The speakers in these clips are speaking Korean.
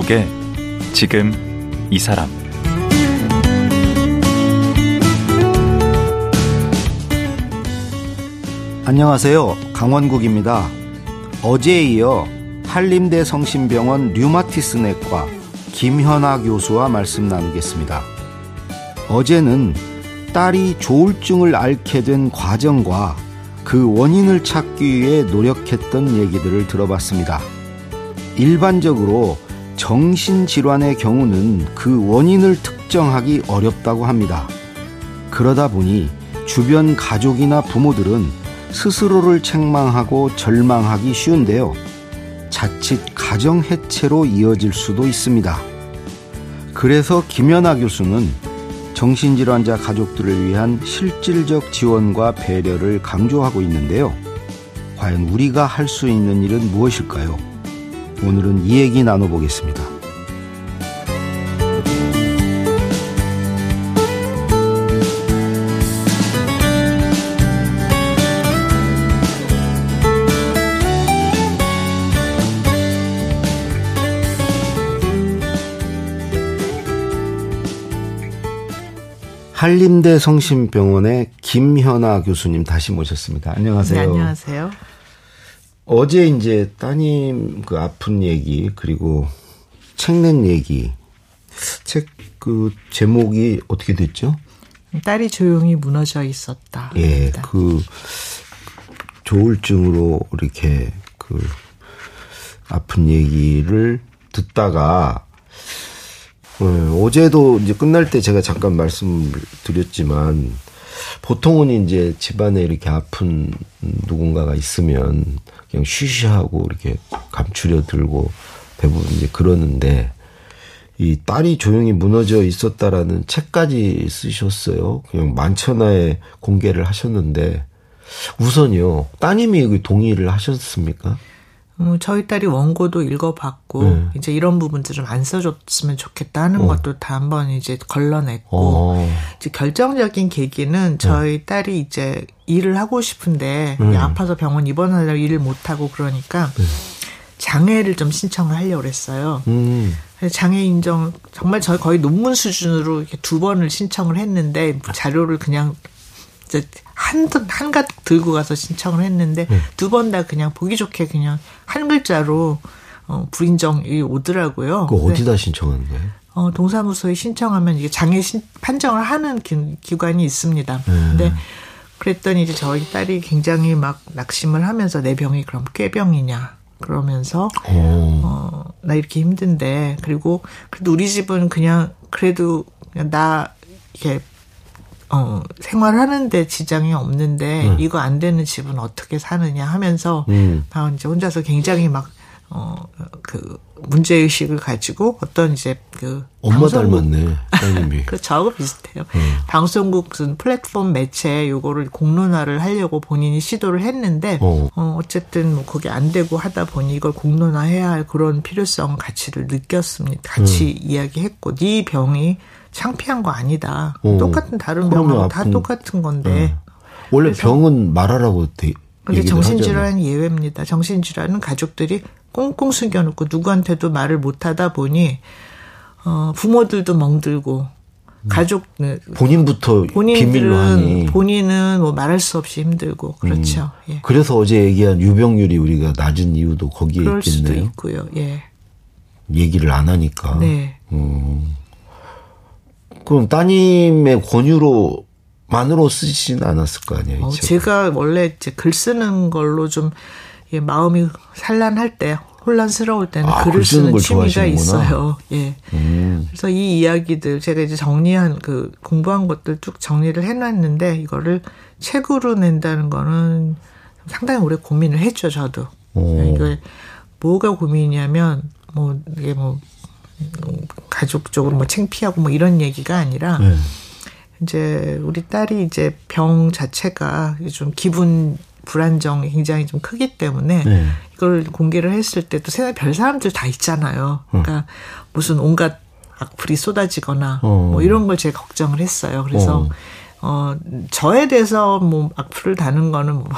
강원국의 지금 이 사람 안녕하세요. 강원국입니다. 어제에 이어 한림대 성심병원 류마티스 내과 김현아 교수와 말씀 나누겠습니다. 어제는 딸이 조울증을 앓게 된 과정과 그 원인을 찾기 위해 노력했던 얘기들을 들어봤습니다. 일반적으로 정신질환의 경우는 그 원인을 특정하기 어렵다고 합니다. 그러다 보니 주변 가족이나 부모들은 스스로를 책망하고 절망하기 쉬운데요. 자칫 가정 해체로 이어질 수도 있습니다. 그래서 김연아 교수는 정신질환자 가족들을 위한 실질적 지원과 배려를 강조하고 있는데요. 과연 우리가 할 수 있는 일은 무엇일까요? 오늘은 이 얘기 나눠보겠습니다. 한림대 성심병원의 김현아 교수님 다시 모셨습니다. 안녕하세요. 네, 안녕하세요. 어제 이제 따님 그 아픈 얘기 그리고 책 낸 얘기 책 그 제목이 어떻게 됐죠? 딸이 조용히 무너져 있었다. 예, 그 조울증으로 이렇게 그 아픈 얘기를 듣다가 어, 어제도 이제 끝날 때 제가 잠깐 말씀을 드렸지만 보통은 이제 집안에 이렇게 아픈 누군가가 있으면 그냥 쉬쉬하고 이렇게 감추려 들고 대부분 이제 그러는데 이 딸이 조용히 무너져 있었다라는 책까지 쓰셨어요. 그냥 만천하에 공개를 하셨는데 우선요 따님이 동의를 하셨습니까? 음, 저희 딸이 원고도 읽어봤고 네. 이제 이런 부분들 좀 안 써줬으면 좋겠다 하는 어. 것도 다 한번 이제 걸러냈고 어. 이제 결정적인 계기는 저희 네. 딸이 이제 일을 하고 싶은데 음. 아파서 병원 입원하려고 일을 못 하고 그러니까 네. 장애를 좀 신청을 하려고 그랬어요. 음. 장애 인정 정말 저희 거의 논문 수준으로 이렇게 두 번을 신청을 했는데 자료를 그냥 한, 한 가득 들고 가서 신청을 했는데 네. 두번 다 그냥 보기 좋게 그냥 한 글자로 어, 불인정이 오더라고요. 그 어디다 신청하는 거예요? 어, 동사무소에 신청하면 이게 장애 신, 판정을 하는 기, 관이 있습니다. 네. 근데 그랬더니 이제 저희 딸이 굉장히 막 낙심을 하면서 내 병이 그럼 꾀병이냐. 그러면서 오. 어, 나 이렇게 힘든데 그리고 그래도 우리 집은 그냥 그래도 그냥 나 이렇게 어, 생활하는데 지장이 없는데 음. 이거 안 되는 집은 어떻게 사느냐 하면서 음. 다 이제 혼자서 굉장히 막 어, 그, 문제의식을 가지고 어떤 이제 그. 엄마 방송국, 닮았네, 따님이. 그, 저하고 비슷해요. 음. 방송국 플랫폼 매체 요거를 공론화를 하려고 본인이 시도를 했는데, 어, 어 어쨌든 뭐 그게 안 되고 하다 보니 이걸 공론화해야 할 그런 필요성 가치를 느꼈습니다. 같이 음. 이야기했고, 네 병이 창피한 거 아니다. 어. 똑같은 다른 병하고 다 똑같은 건데. 네. 원래 병은 말하라고 돼. 근데 정신질환은 예외입니다. 정신질환은 가족들이 꽁꽁 숨겨놓고 누구한테도 말을 못하다 보니 어 부모들도 멍들고 가족 네. 본인부터 비밀로 하니 본인은 뭐 말할 수 없이 힘들고 그렇죠. 음. 예. 그래서 어제 얘기한 유병률이 우리가 낮은 이유도 거기에 그럴 있겠네요. 수도 있고요. 예. 얘기를 안 하니까. 네. 음. 그럼 따님의 권유로 만으로 쓰지는 않았을 거 아니에요. 어, 제가 원래 이제 글 쓰는 걸로 좀 예, 마음이 산란할 때 혼란스러울 때는 아, 글을 쓰는 취미가 있어요. 예. 음. 그래서 이 이야기들 제가 이제 정리한 그 공부한 것들 쭉 정리를 해놨는데 이거를 책으로 낸다는 거는 상당히 오래 고민을 했죠. 저도. 오. 이거 뭐가 고민이냐면 뭐 이게 뭐 가족적으로 뭐 창피하고 뭐 이런 얘기가 아니라 네. 이제 우리 딸이 이제 병 자체가 좀 기분 불안정이 굉장히 좀 크기 때문에 네. 이걸 공개를 했을 때도 세상 별 사람들 다 있잖아요. 그러니까 어. 무슨 온갖 악플이 쏟아지거나 어. 뭐 이런 걸 제가 걱정을 했어요. 그래서 어. 어, 저에 대해서 뭐 악플을 다는 거는 뭐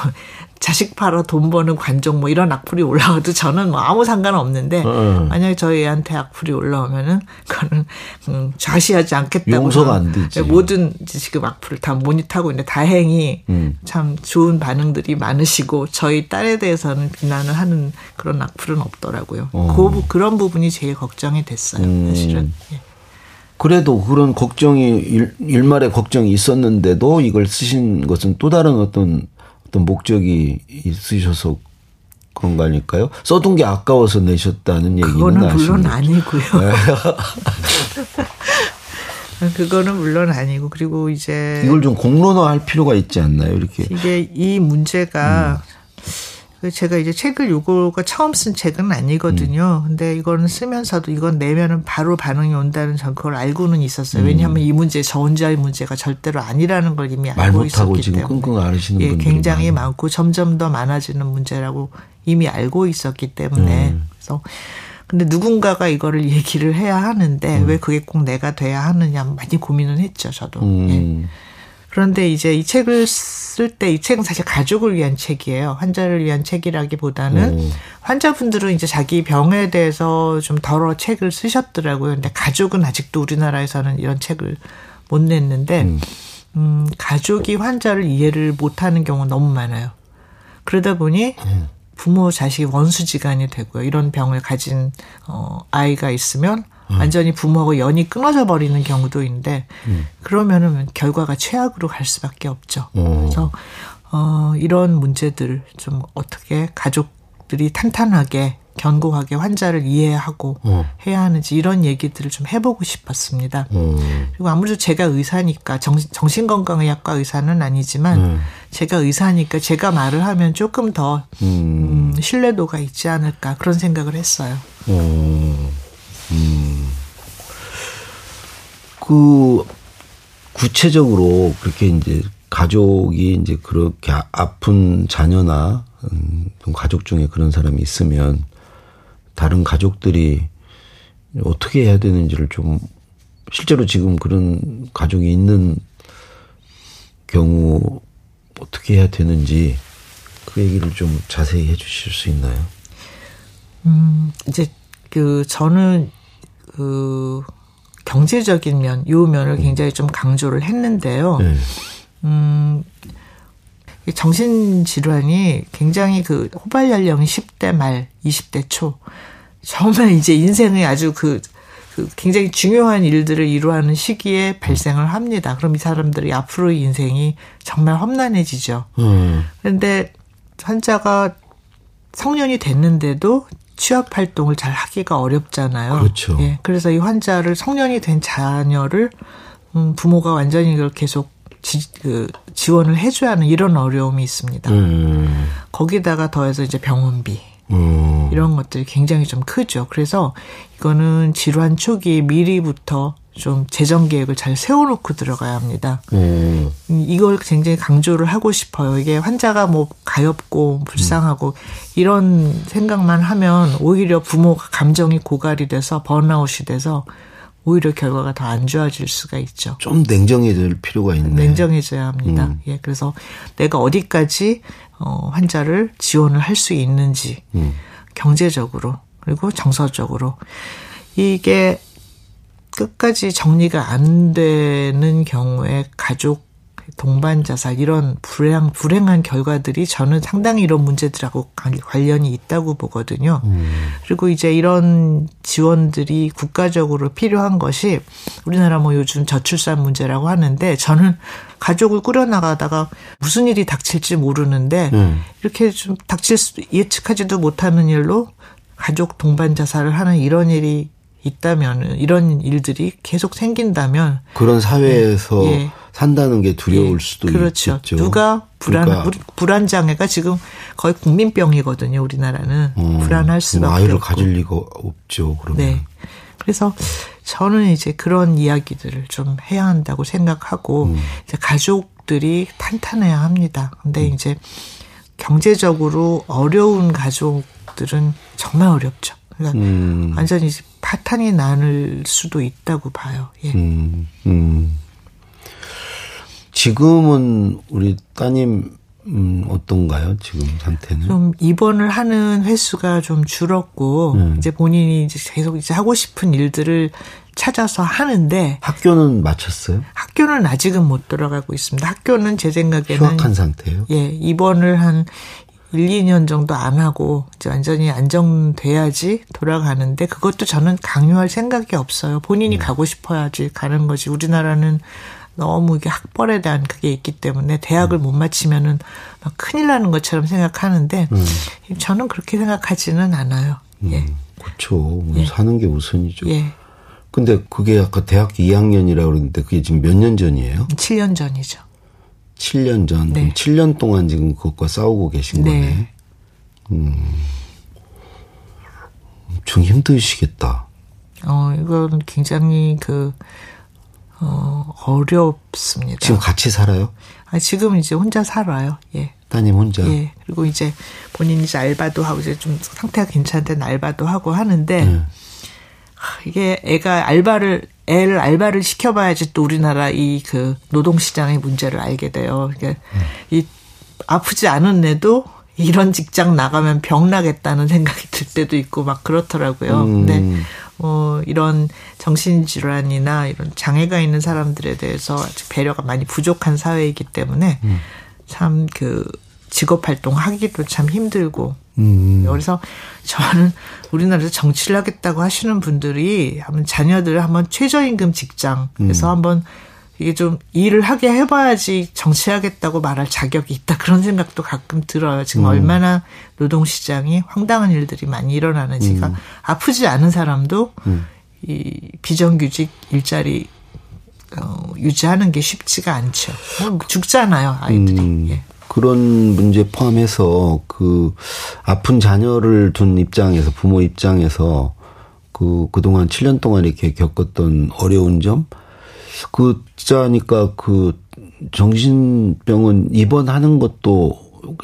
자식 팔아 돈 버는 관종 뭐 이런 악플이 올라와도 저는 뭐 아무 상관 없는데 어. 만약에 저희 애한테 악플이 올라오면은 그거는 음, 좌시하지 않겠다고 용서가 안 되지. 모든 지금 악플을 다 모니터하고 있는데 다행히 음. 참 좋은 반응들이 많으시고 저희 딸에 대해서는 비난을 하는 그런 악플은 없더라고요. 어. 그 그런 부분이 제일 걱정이 됐어요. 음. 사실은. 예. 그래도 그런 걱정이 일, 일말의 걱정이 있었는데도 이걸 쓰신 것은 또 다른 어떤 어떤 목적이 있으셔서 그런 거 아닐까요? 써둔 게 아까워서 내셨다는 얘기는 그거는 물론 아니고요. 네. 그거는 물론 아니고 그리고 이제 이걸 좀 공론화할 필요가 있지 않나요? 이렇게 이게 이 문제가 음. 그 제가 이제 책을 요거가 처음 쓴 책은 아니거든요. 음. 근데 이거는 쓰면서도 이건 내면은 바로 반응이 온다는 전 그걸 알고는 있었어요. 음. 왜냐하면 이 문제 저 혼자의 문제가 절대로 아니라는 걸 이미 알고 있었기 때문에. 끙끙 앓으시는 예, 굉장히 많아요. 많고 점점 더 많아지는 문제라고 이미 알고 있었기 때문에 음. 그래서 근데 누군가가 이거를 얘기를 해야 하는데 음. 왜 그게 꼭 내가 돼야 하느냐 많이 고민을 했죠 저도. 음. 예. 그런데 이제 이 책을 쓸때이 책은 사실 가족을 위한 책이에요. 환자를 위한 책이라기보다는 음. 환자분들은 이제 자기 병에 대해서 좀 덜어 책을 쓰셨더라고요. 근데 가족은 아직도 우리나라에서는 이런 책을 못 냈는데 음, 음 가족이 환자를 이해를 못하는 경우가 너무 많아요. 그러다 보니 음. 부모 자식 원수지간이 되고요. 이런 병을 가진 어 아이가 있으면 음. 완전히 부모하고 연이 끊어져 버리는 경우도 있는데 음. 그러면은 결과가 최악으로 갈 수밖에 없죠. 어. 그래서 어 이런 문제들 좀 어떻게 가족들이 탄탄하게 견고하게 환자를 이해하고 어. 해야 하는지 이런 얘기들을 좀 해보고 싶었습니다. 어. 그리고 아무래도 제가 의사니까 정신, 건강의학과 의사는 아니지만 음. 제가 의사니까 제가 말을 하면 조금 더 음. 음, 신뢰도가 있지 않을까 그런 생각을 했어요. 어. 음. 그 구체적으로 그렇게 이제 가족이 이제 그렇게 아, 아픈 자녀나 음, 가족 중에 그런 사람이 있으면 다른 가족들이 어떻게 해야 되는지를 좀 실제로 지금 그런 가족이 있는 경우 어떻게 해야 되는지 그 얘기를 좀 자세히 해 주실 수 있나요? 음, 이제 그 저는 그 경제적인 면, 요 면을 굉장히 좀 강조를 했는데요. 네. 음, 정신질환이 굉장히 그 호발 연령이 10대 말, 20대 초. 정말 이제 인생의 아주 그, 그 굉장히 중요한 일들을 이루하는 시기에 발생을 합니다. 그럼 이 사람들이 앞으로의 인생이 정말 험난해지죠. 음. 그런데 환자가 성년이 됐는데도 취업 활동을 잘 하기가 어렵잖아요. 그렇죠. 예. 그래서 이 환자를 성년이 된 자녀를 음, 부모가 완전히 이걸 계속 지, 그 지원을 해줘야 하는 이런 어려움이 있습니다. 음. 거기다가 더해서 이제 병원비. 음. 이런 것들이 굉장히 좀 크죠. 그래서 이거는 질환 초기에 미리부터 좀 재정 계획을 잘 세워놓고 들어가야 합니다. 음. 이걸 굉장히 강조를 하고 싶어요. 이게 환자가 뭐 가엾고 불쌍하고 음. 이런 생각만 하면 오히려 부모가 감정이 고갈이 돼서 번아웃이 돼서 오히려 결과가 더 안 좋아질 수가 있죠. 좀 냉정해질 필요가 있네. 냉정해져야 합니다. 음. 예, 그래서 내가 어디까지 어, 환자를 지원을 할 수 있는지 음. 경제적으로 그리고 정서적으로 이게 끝까지 정리가 안 되는 경우에 가족 동반 자살 이런 불행 불행한 결과들이 저는 상당히 이런 문제들하고 관련이 있다고 보거든요. 음. 그리고 이제 이런 지원들이 국가적으로 필요한 것이 우리나라 뭐 요즘 저출산 문제라고 하는데 저는 가족을 꾸려나가다가 무슨 일이 닥칠지 모르는데 음. 이렇게 좀 닥칠 수 예측하지도 못하는 일로 가족 동반 자살을 하는 이런 일이 있다면 이런 일들이 계속 생긴다면 그런 사회에서 예. 산다는 게 두려울 예. 수도 그렇죠. 있죠. 누가 불안 그러니까. 불안 장애가 지금 거의 국민병이거든요. 우리나라는 음, 불안할 수밖에 아이를 없고. 가질 리가 없죠. 그러면. 네. 그래서 저는 이제 그런 이야기들을 좀 해야 한다고 생각하고 음. 이제 가족들이 탄탄해야 합니다. 근데 음. 이제 경제적으로 어려운 가족들은 정말 어렵죠. 그러니까 음. 완전히 파탄이 나는 수도 있다고 봐요. 예. 음, 음. 지금은 우리 따님 음, 어떤가요, 지금 상태는? 좀 입원을 하는 횟수가 좀 줄었고, 음. 이제 본인이 이제 계속 이제 하고 싶은 일들을 찾아서 하는데. 학교는 마쳤어요? 학교는 아직은 못 들어가고 있습니다. 학교는 제 생각에는. 휴학한 상태예요? 예, 입원을 한 1, 2년 정도 안 하고 이제 완전히 안정돼야지 돌아가는데 그것도 저는 강요할 생각이 없어요. 본인이 네. 가고 싶어야지 가는 거지. 우리나라는 너무 이게 학벌에 대한 그게 있기 때문에 대학을 음. 못 마치면은 막 큰일 나는 것처럼 생각하는데 음. 저는 그렇게 생각하지는 않아요. 음, 예. 그렇죠. 예. 사는 게 우선이죠. 예. 근데 그게 아까 대학교 2학년이라고 그러는데 그게 지금 몇 년 전이에요? 7년 전이죠. 7년 전. 네. 7년 동안 지금 그것과 싸우고 계신 네. 거네. 음. 좀 힘드시겠다. 어, 이건 굉장히 그, 어, 어렵습니다. 지금 같이 살아요? 아, 지금 이제 혼자 살아요. 예. 따님 혼자? 예. 그리고 이제 본인이 이제 알바도 하고 이제 좀 상태가 괜찮은데 알바도 하고 하는데, 네. 이게 애가 알바를 애를 알바를 시켜봐야지 또 우리나라 이 그 노동시장의 문제를 알게 돼요. 그러니까 음. 이 아프지 않은 애도 이런 직장 나가면 병 나겠다는 생각이 들 때도 있고 막 그렇더라고요. 음. 근데 어 이런 정신질환이나 이런 장애가 있는 사람들에 대해서 아직 배려가 많이 부족한 사회이기 때문에 음. 참그 직업 활동하기도 참 힘들고 음. 그래서 저는 우리나라에서 정치를 하겠다고 하시는 분들이 한번 자녀들 한번 최저임금 직장에서 음. 한번 이게 좀 일을 하게 해봐야지 정치하겠다고 말할 자격이 있다 그런 생각도 가끔 들어요. 지금 음. 얼마나 노동 시장이 황당한 일들이 많이 일어나는지가 음. 아프지 않은 사람도 음. 이 비정규직 일자리 어, 유지하는 게 쉽지가 않죠. 뭐 죽잖아요 아이들이. 음. 예. 그런 문제 포함해서 그 아픈 자녀를 둔 입장에서 부모 입장에서 그 그동안 7년 동안 이렇게 겪었던 어려운 점 그 진짜니까 그 정신병원 입원하는 것도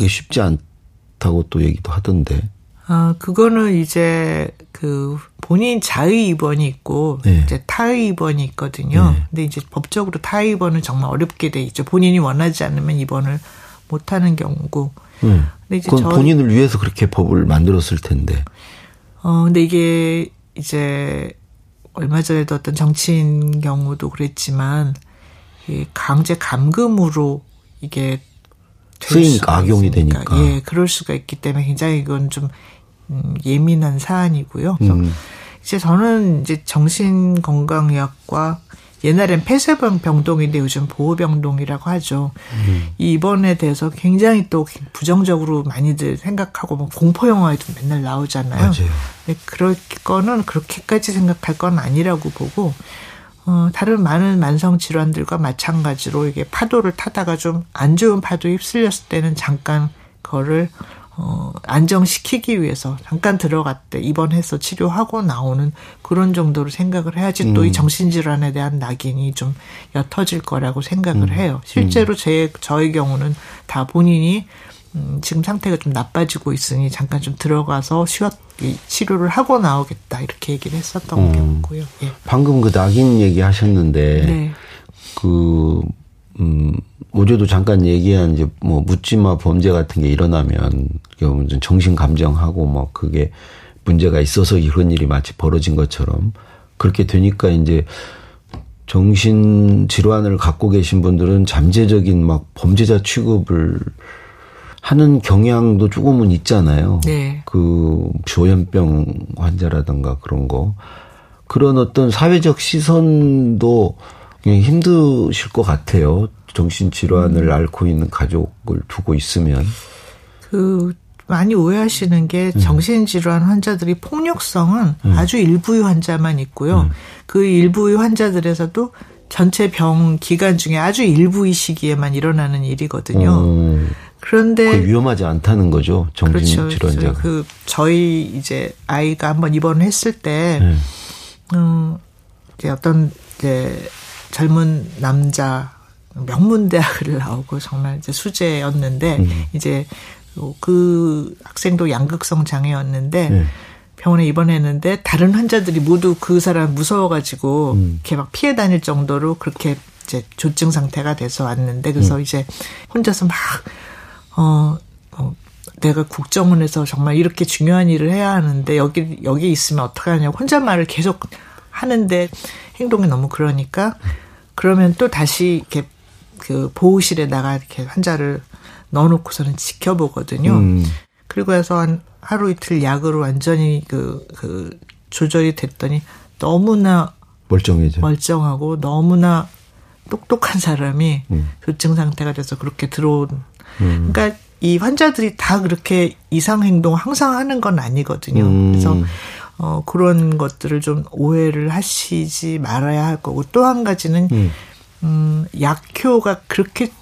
쉽지 않다고 또 얘기도 하던데. 아, 그거는 이제 그 본인 자의 입원이 있고 네. 이제 타의 입원이 있거든요. 네. 근데 이제 법적으로 타의 입원은 정말 어렵게 돼 있죠. 본인이 원하지 않으면 입원을 못하는 경우고. 음. 근데 이제 그건 본인을 위해서 그렇게 법을 만들었을 텐데. 어, 근데 이게 이제 얼마 전에도 어떤 정치인 경우도 그랬지만 이 강제 감금으로 이게 수행 악용이 되니까. 예, 그럴 수가 있기 때문에 굉장히 이건 좀 음, 예민한 사안이고요. 그래서 음. 이제 저는 이제 정신건강의학과 옛날엔 폐쇄병 병동인데 요즘 보호병동이라고 하죠. 음. 이번에 대해서 굉장히 또 부정적으로 많이들 생각하고 뭐 공포 영화에도 맨날 나오잖아요. 맞아요. 그럴 거는 그렇게까지 생각할 건 아니라고 보고 어, 다른 많은 만성 질환들과 마찬가지로 이게 파도를 타다가 좀 안 좋은 파도에 휩쓸렸을 때는 잠깐 그거를 어, 안정시키기 위해서 잠깐 들어갔대 입원해서 치료하고 나오는 그런 정도로 생각을 해야지 음. 또이 정신질환에 대한 낙인이 좀 옅어질 거라고 생각을 음. 해요. 실제로 음. 제 저의 경우는 다 본인이 음, 지금 상태가 좀 나빠지고 있으니 잠깐 좀 들어가서 쉬었 치료를 하고 나오겠다 이렇게 얘기를 했었던 음. 경우고요. 예. 방금 그 낙인 얘기하셨는데 네. 그 음, 어제도 잠깐 얘기한 이제 뭐 묻지마 범죄 같은 게 일어나면 정신 감정하고 뭐 그게 문제가 있어서 이런 일이 마치 벌어진 것처럼 그렇게 되니까 이제 정신 질환을 갖고 계신 분들은 잠재적인 막 범죄자 취급을 하는 경향도 조금은 있잖아요. 네. 그 조현병 환자라든가 그런 거 그런 어떤 사회적 시선도 힘드실 것 같아요. 정신질환을 음. 앓고 있는 가족을 두고 있으면. 그, 많이 오해하시는 게 음. 정신질환 환자들이 폭력성은 음. 아주 일부의 환자만 있고요. 음. 그 일부의 환자들에서도 전체 병 기간 중에 아주 일부의 시기에만 일어나는 일이거든요. 음. 그런데 위험하지 않다는 거죠. 정신질환자가. 그렇죠. 그렇죠. 그 저희 이제 아이가 한번 입원을 했을 때 네. 음, 이제 어떤 이제 젊은 남자 명문대학을 나오고 정말 이제 수재였는데 음. 이제 그 학생도 양극성 장애였는데 네. 병원에 입원했는데 다른 환자들이 모두 그 사람 무서워가지고 음. 이렇게 막 피해 다닐 정도로 그렇게 이제 조증 상태가 돼서 왔는데 그래서 음. 이제 혼자서 막 어, 어 내가 국정원에서 정말 이렇게 중요한 일을 해야 하는데 여기 여기 있으면 어떡하냐 혼잣말을 계속 하는데 행동이 너무 그러니까 그러면 또 다시 이렇게 그 보호실에 나가 이렇게 환자를 넣어놓고서는 지켜보거든요. 음. 그리고 해서 한 하루 이틀 약으로 완전히 그, 그 조절이 됐더니 너무나 멀쩡해져. 멀쩡하고 너무나 똑똑한 사람이 음. 교증 상태가 돼서 그렇게 들어온. 음. 그러니까 이 환자들이 다 그렇게 이상 행동 항상 하는 건 아니거든요. 음. 그래서 어 그런 것들을 좀 오해를 하시지 말아야 할 거고 또 한 가지는 음. 음 약효가 그렇게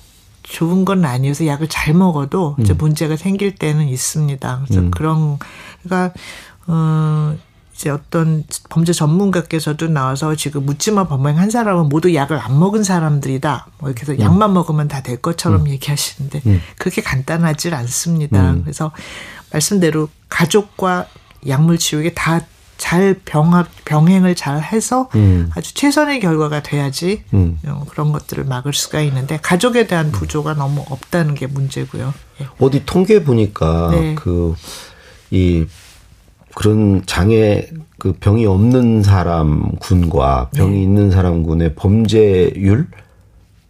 좋은 건 아니어서 약을 잘 먹어도 이제 음. 문제가 생길 때는 있습니다. 그래서 음. 그런 그러니까 어 이제 어떤 범죄 전문가께서도 나와서 지금 묻지마 범행 한 사람은 모두 약을 안 먹은 사람들이다. 뭐 이렇게 해서 음. 약만 먹으면 다 될 것처럼 음. 얘기하시는데 음. 그렇게 간단하지 않습니다. 음. 그래서 말씀대로 가족과 약물 치유에 다 잘 병합 병행을 잘 해서 음. 아주 최선의 결과가 돼야지 음. 어, 그런 것들을 막을 수가 있는데 가족에 대한 부조가 너무 없다는 게 문제고요. 예. 어디 통계 보니까 네. 그이 그런 장애 그 병이 없는 사람 군과 병이 네. 있는 사람 군의 범죄율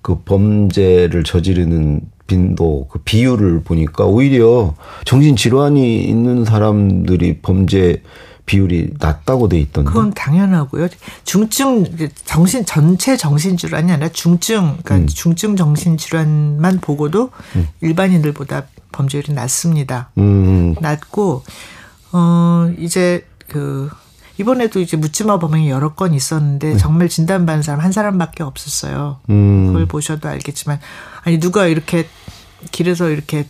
그 범죄를 저지르는 빈도 그 비율을 보니까 오히려 정신 질환이 있는 사람들이 범죄 비율이 낮다고 돼 있던데. 그건 당연하고요. 중증 정신 전체 정신 질환이 아니라 중증 그러니까 음. 중증 정신 질환만 보고도 음. 일반인들보다 범죄율이 낮습니다. 음. 낮고 어, 이제 그, 이번에도 이제 묻지마 범행이 여러 건 있었는데 네. 정말 진단받은 사람 한 사람밖에 없었어요. 음. 그걸 보셔도 알겠지만 아니 누가 이렇게 길에서 이렇게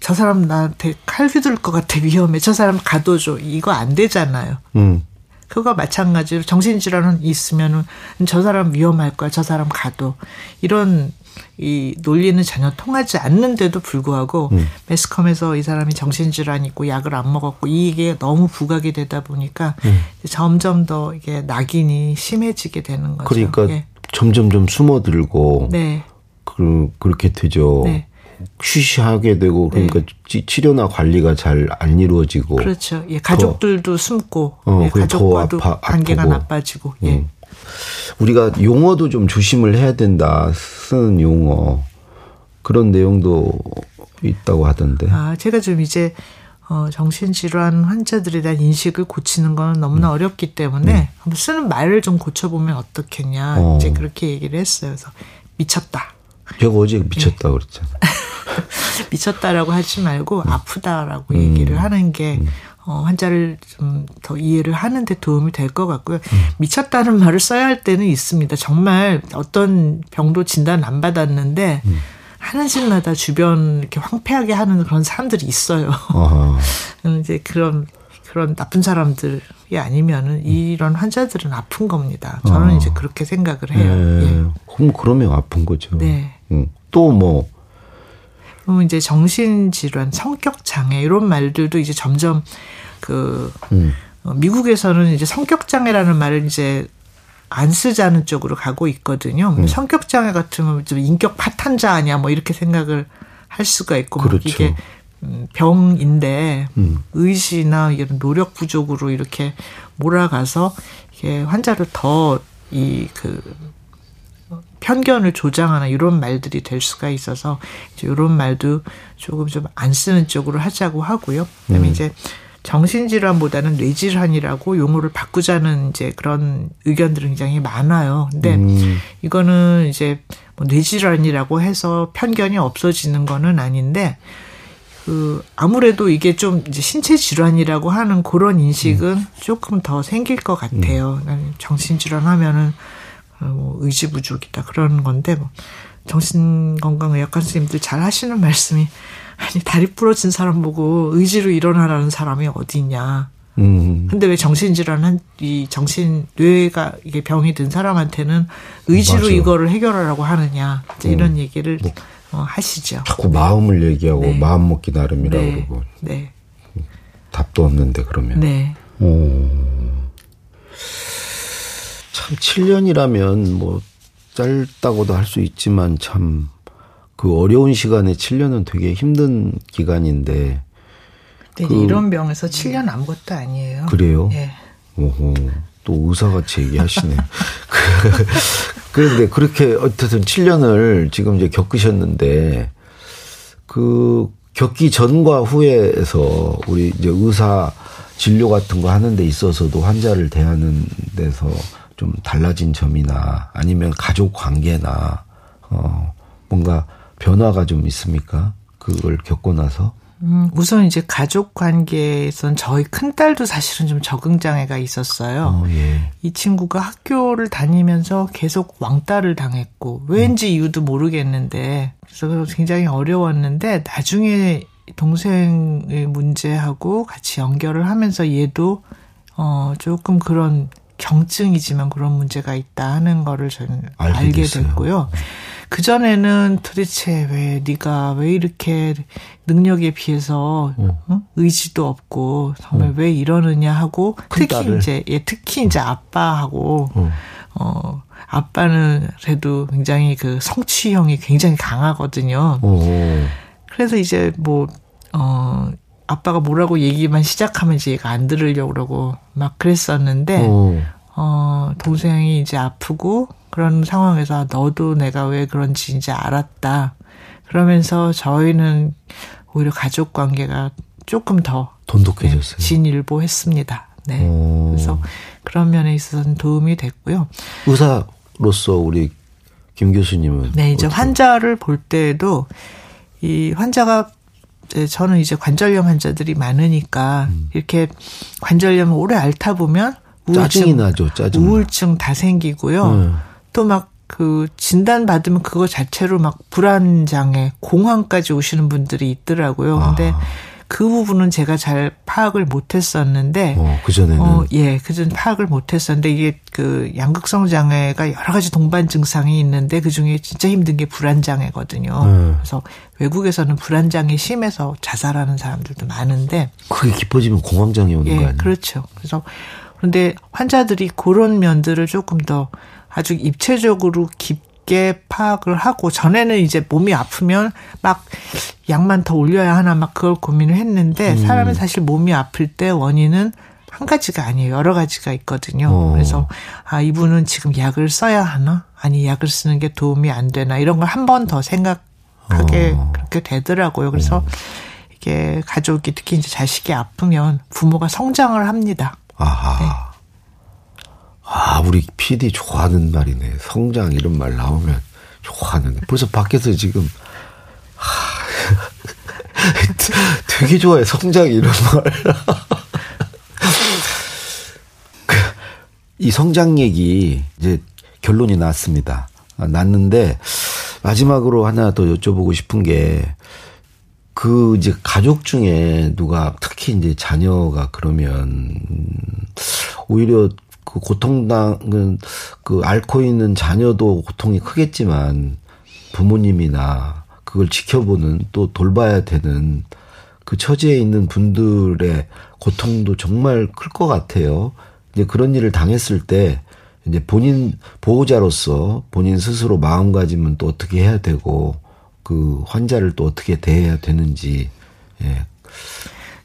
저 사람 나한테 칼 휘둘 것 같아 위험해 저 사람 가둬줘 이거 안 되잖아요. 음. 그거 마찬가지로 정신질환은 있으면은 저 사람 위험할 거야 저 사람 가둬 이런 이 논리는 전혀 통하지 않는데도 불구하고 음. 매스컴에서 이 사람이 정신질환 있고 약을 안 먹었고 이게 너무 부각이 되다 보니까 음. 점점 더 이게 낙인이 심해지게 되는 거죠. 그러니까 예. 점점 좀 숨어들고 네. 그 그렇게 되죠. 네. 쉬쉬하게 되고 그러니까 네. 치료나 관리가 잘 안 이루어지고 그렇죠. 예, 가족들도 더, 숨고 어, 예, 가족과도 아파, 관계가 아프고. 나빠지고 예. 음. 우리가 용어도 좀 조심을 해야 된다. 쓰는 용어. 그런 내용도 있다고 하던데. 아, 제가 좀 이제 어, 정신질환 환자들에 대한 인식을 고치는 건 너무나 음. 어렵기 때문에 음. 쓰는 말을 좀 고쳐보면 어떻겠냐. 어. 이제 그렇게 얘기를 했어요. 그래서 미쳤다. 제가 어제 미쳤다 네. 그랬잖아. 미쳤다라고 하지 말고 음. 아프다라고 음. 얘기를 하는 게 음. 어, 환자를 좀 더 이해를 하는데 도움이 될 것 같고요. 음. 미쳤다는 말을 써야 할 때는 있습니다. 정말 어떤 병도 진단 안 받았는데 음. 하는 짓마다 주변 이렇게 황폐하게 하는 그런 사람들이 있어요. 음, 이제 그런 그런 나쁜 사람들이 아니면은 이런 환자들은 아픈 겁니다. 저는 어. 이제 그렇게 생각을 해요. 네. 예. 그럼 그러면 아픈 거죠. 네. 음. 또 뭐. 그럼 이제 정신질환, 성격장애 이런 말들도 이제 점점 그 음. 어, 미국에서는 이제 성격 장애라는 말을 이제 안 쓰자는 쪽으로 가고 있거든요. 음. 성격 장애 같으면 좀 인격 파탄자 아니야 뭐 이렇게 생각을 할 수가 있고 그렇죠. 이게 음, 병인데 음. 의지나 이런 노력 부족으로 이렇게 몰아가서 이게 환자를 더 이 그 편견을 조장하는 이런 말들이 될 수가 있어서 이제 이런 말도 조금 좀 안 쓰는 쪽으로 하자고 하고요. 그다음에 음. 이제 정신질환보다는 뇌질환이라고 용어를 바꾸자는 이제 그런 의견들이 굉장히 많아요. 근데 음. 이거는 이제 뭐 뇌질환이라고 해서 편견이 없어지는 거는 아닌데 그 아무래도 이게 좀 이제 신체 질환이라고 하는 그런 인식은 음. 조금 더 생길 것 같아요. 음. 정신 질환 하면은 어, 뭐 의지 부족이다 그런 건데 뭐 정신건강의학과 선생님들 잘 하시는 말씀이 아니 다리 부러진 사람 보고 의지로 일어나라는 사람이 어디 있냐. 음. 근데 왜 정신질환은 이 정신 뇌가 이게 병이 든 사람한테는 의지로 맞아. 이거를 해결하라고 하느냐 이제 음. 이런 얘기를 뭐, 어, 하시죠. 자꾸 네. 마음을 얘기하고 네. 마음 먹기 나름이라고 네. 그러고 네. 답도 없는데 그러면. 네. 오. 참 7년이라면 뭐 짧다고도 할 수 있지만 참 그 어려운 시간에 7년은 되게 힘든 기간인데. 그, 이런 병에서 7년 아무것도 아니에요. 그래요? 예. 오호. 또 의사같이 얘기하시네. 그런데 그렇게 어쨌든 7년을 지금 이제 겪으셨는데 그 겪기 전과 후에서 우리 이제 의사 진료 같은 거 하는 데 있어서도 환자를 대하는 데서 좀 달라진 점이나 아니면 가족 관계나 어 뭔가 변화가 좀 있습니까? 그걸 겪고 나서? 음, 우선 이제 가족 관계에선 저희 큰딸도 사실은 좀 적응 장애가 있었어요. 어, 예. 이 친구가 학교를 다니면서 계속 왕따를 당했고 왠지 음. 이유도 모르겠는데 그래서 굉장히 어려웠는데 나중에 동생의 문제하고 같이 연결을 하면서 얘도 어 조금 그런 경증이지만 그런 문제가 있다 하는 거를 저는 알게, 알게 됐고요. 그 전에는 도대체 왜 네가 왜 이렇게 능력에 비해서 어. 어? 의지도 없고 정말 어. 왜 이러느냐 하고 특히 딸을. 이제 예 특히 이제 아빠하고 어. 어 아빠는 그래도 굉장히 그 성취형이 굉장히 강하거든요. 어. 그래서 이제 뭐 어. 아빠가 뭐라고 얘기만 시작하면 이제 얘가 안 들으려고 그러고 막 그랬었는데, 어, 어 동생이 이제 아프고, 그런 상황에서 너도 내가 왜 그런지 이제 알았다. 그러면서 저희는 오히려 가족 관계가 조금 더 돈독해졌어요. 네, 진일보했습니다. 네. 오. 그래서 그런 면에 있어서는 도움이 됐고요. 의사로서 우리 김 교수님은 네, 이제 어떻게? 환자를 볼 때에도 이 환자가 저는 이제 관절염 환자들이 많으니까 음. 이렇게 관절염을 오래 앓다 보면 우울증, 짜증이 나죠. 짜증. 우울증 다 생기고요. 음. 또막 그 진단 받으면 그거 자체로 막 불안 장애, 공황까지 오시는 분들이 있더라고요. 근데 아. 그 부분은 제가 잘 파악을 못했었는데, 어, 그 전에는 어, 예, 그전 파악을 못했었는데 이게 그 양극성 장애가 여러 가지 동반 증상이 있는데 그 중에 진짜 힘든 게 불안 장애거든요. 음. 그래서 외국에서는 불안 장애 심해서 자살하는 사람들도 많은데, 그게 깊어지면 공황 장애 오는 예, 거 아니에요? 그렇죠. 그래서 그런데 환자들이 그런 면들을 조금 더 아주 입체적으로 깊 게 파악을 하고 전에는 이제 몸이 아프면 막 약만 더 올려야 하나 막 그걸 고민을 했는데 음. 사람은 사실 몸이 아플 때 원인은 한 가지가 아니에요. 여러 가지가 있거든요. 어. 그래서 아 이분은 지금 약을 써야 하나? 아니 약을 쓰는 게 도움이 안 되나? 이런 걸 한 번 더 생각하게 어. 그렇게 되더라고요. 그래서 어. 이게 가족이 특히 이제 자식이 아프면 부모가 성장을 합니다. 아하. 네. 아, 우리 PD 좋아하는 말이네. 성장 이런 말 나오면 좋아하는데. 벌써 밖에서 지금, 하, 되게 좋아해. 성장 이런 말. 이 성장 얘기, 이제 결론이 났습니다. 아, 났는데, 마지막으로 하나 더 여쭤보고 싶은 게, 그 이제 가족 중에 누가 특히 이제 자녀가 그러면 오히려 그 고통당은 그 앓고 있는 자녀도 고통이 크겠지만 부모님이나 그걸 지켜보는 또 돌봐야 되는 그 처지에 있는 분들의 고통도 정말 클 것 같아요. 이제 그런 일을 당했을 때 이제 본인 보호자로서 본인 스스로 마음가짐은 또 어떻게 해야 되고 그 환자를 또 어떻게 대해야 되는지 예.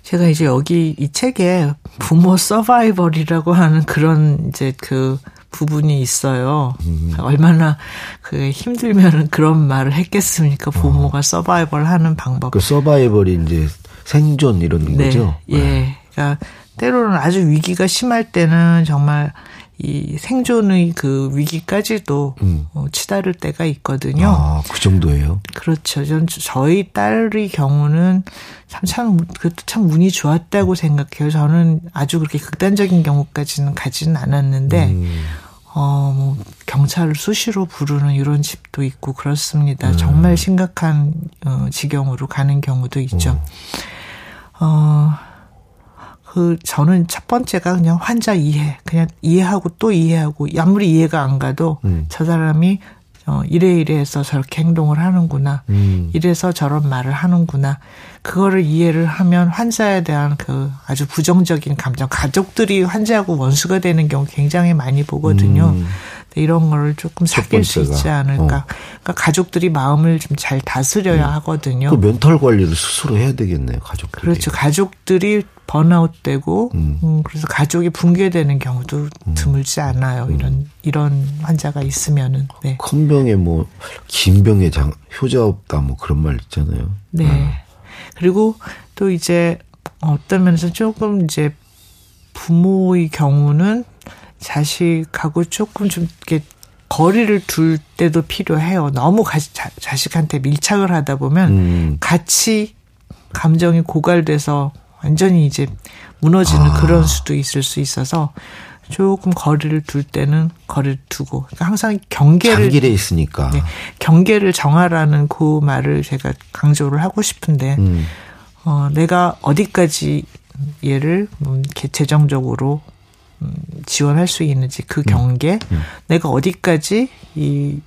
제가 이제 여기 이 책에 부모 서바이벌이라고 하는 그런 이제 그 부분이 있어요. 음. 얼마나 그 힘들면은 그런 말을 했겠습니까? 부모가 어. 서바이벌 하는 방법. 그 서바이벌이 이제 생존 이런 네. 거죠? 예. 네. 그러니까 때로는 아주 위기가 심할 때는 정말 이 생존의 그 위기까지도 음. 어, 치달을 때가 있거든요. 아, 그 정도예요? 그렇죠. 전 저희 딸의 경우는 참, 참, 그것도 참 운이 좋았다고 생각해요. 저는 아주 그렇게 극단적인 경우까지는 가지는 않았는데, 음. 어, 뭐, 경찰을 수시로 부르는 이런 집도 있고 그렇습니다. 음. 정말 심각한, 어, 지경으로 가는 경우도 있죠. 어, 어 그 저는 첫 번째가 그냥 환자 이해, 그냥 이해하고 또 이해하고 아무리 이해가 안 가도 음. 저 사람이 어, 이래 이래해서 저렇게 행동을 하는구나. 음. 이래서 저런 말을 하는구나. 그거를 이해를 하면 환자에 대한 그 아주 부정적인 감정, 가족들이 환자하고 원수가 되는 경우 굉장히 많이 보거든요. 음. 이런 거를 조금 사귈 수 있지 않을까. 어. 그러니까 가족들이 마음을 좀 잘 다스려야 음. 하거든요. 그 멘탈 관리를 스스로 해야 되겠네요, 가족들이. 그렇죠. 가족들이 번아웃되고 음. 음, 그래서 가족이 붕괴되는 경우도 음. 드물지 않아요. 이런 음. 이런 환자가 있으면은. 네. 큰 병에 뭐 긴 병에 장 효자 없다 뭐 그런 말 있잖아요. 네. 음. 그리고 또 이제 어떤 면에서 조금 이제 부모의 경우는 자식하고 조금 좀 이렇게 거리를 둘 때도 필요해요. 너무 가, 자, 자식한테 밀착을 하다 보면 음. 같이 감정이 고갈돼서 완전히 이제 무너지는 아. 그런 수도 있을 수 있어서 조금 거리를 둘 때는 거리를 두고 그러니까 항상 경계를 장길에 있으니까 네, 경계를 정하라는 그 말을 제가 강조를 하고 싶은데 음. 어 내가 어디까지 얘를 음, 재정적으로 음, 지원할 수 있는지 그 음. 경계 음. 음. 내가 어디까지 이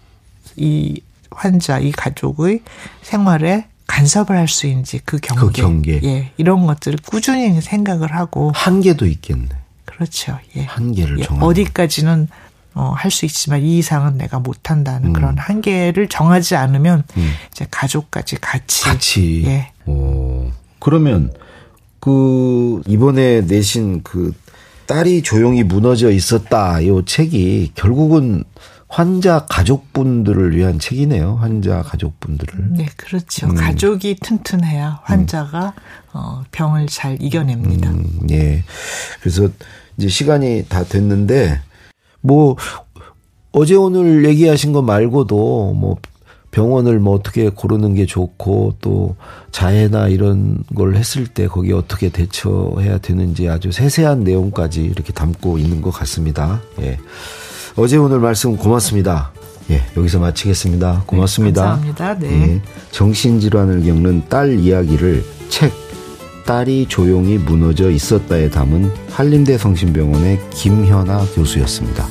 이 환자 이 가족의 생활에 간섭을 할 수 있는지 그 경계. 그 경계. 예. 이런 것들을 꾸준히 생각을 하고. 한계도 있겠네. 그렇죠. 예. 한계를 예. 정하 어디까지는 어, 할 수 있지만 이 이상은 내가 못 한다는 음. 그런 한계를 정하지 않으면 음. 이제 가족까지 같이. 같이. 예. 오. 그러면 그 이번에 내신 그 딸이 조용히 무너져 있었다. 요 책이 결국은 환자 가족분들을 위한 책이네요. 환자 가족분들을. 네, 그렇죠. 음. 가족이 튼튼해야 환자가 음. 어, 병을 잘 이겨냅니다. 음, 예. 그래서 이제 시간이 다 됐는데 뭐 어제 오늘 얘기하신 거 말고도 뭐 병원을 뭐 어떻게 고르는 게 좋고 또 자해나 이런 걸 했을 때 거기에 어떻게 대처해야 되는지 아주 세세한 내용까지 이렇게 담고 있는 것 같습니다. 예. 어제 오늘 말씀 고맙습니다. 예, 여기서 마치겠습니다. 고맙습니다. 네, 감사합니다. 네. 예, 정신질환을 겪는 딸 이야기를 책 딸이 조용히 무너져 있었다에 담은 한림대 성심병원의 김현아 교수였습니다.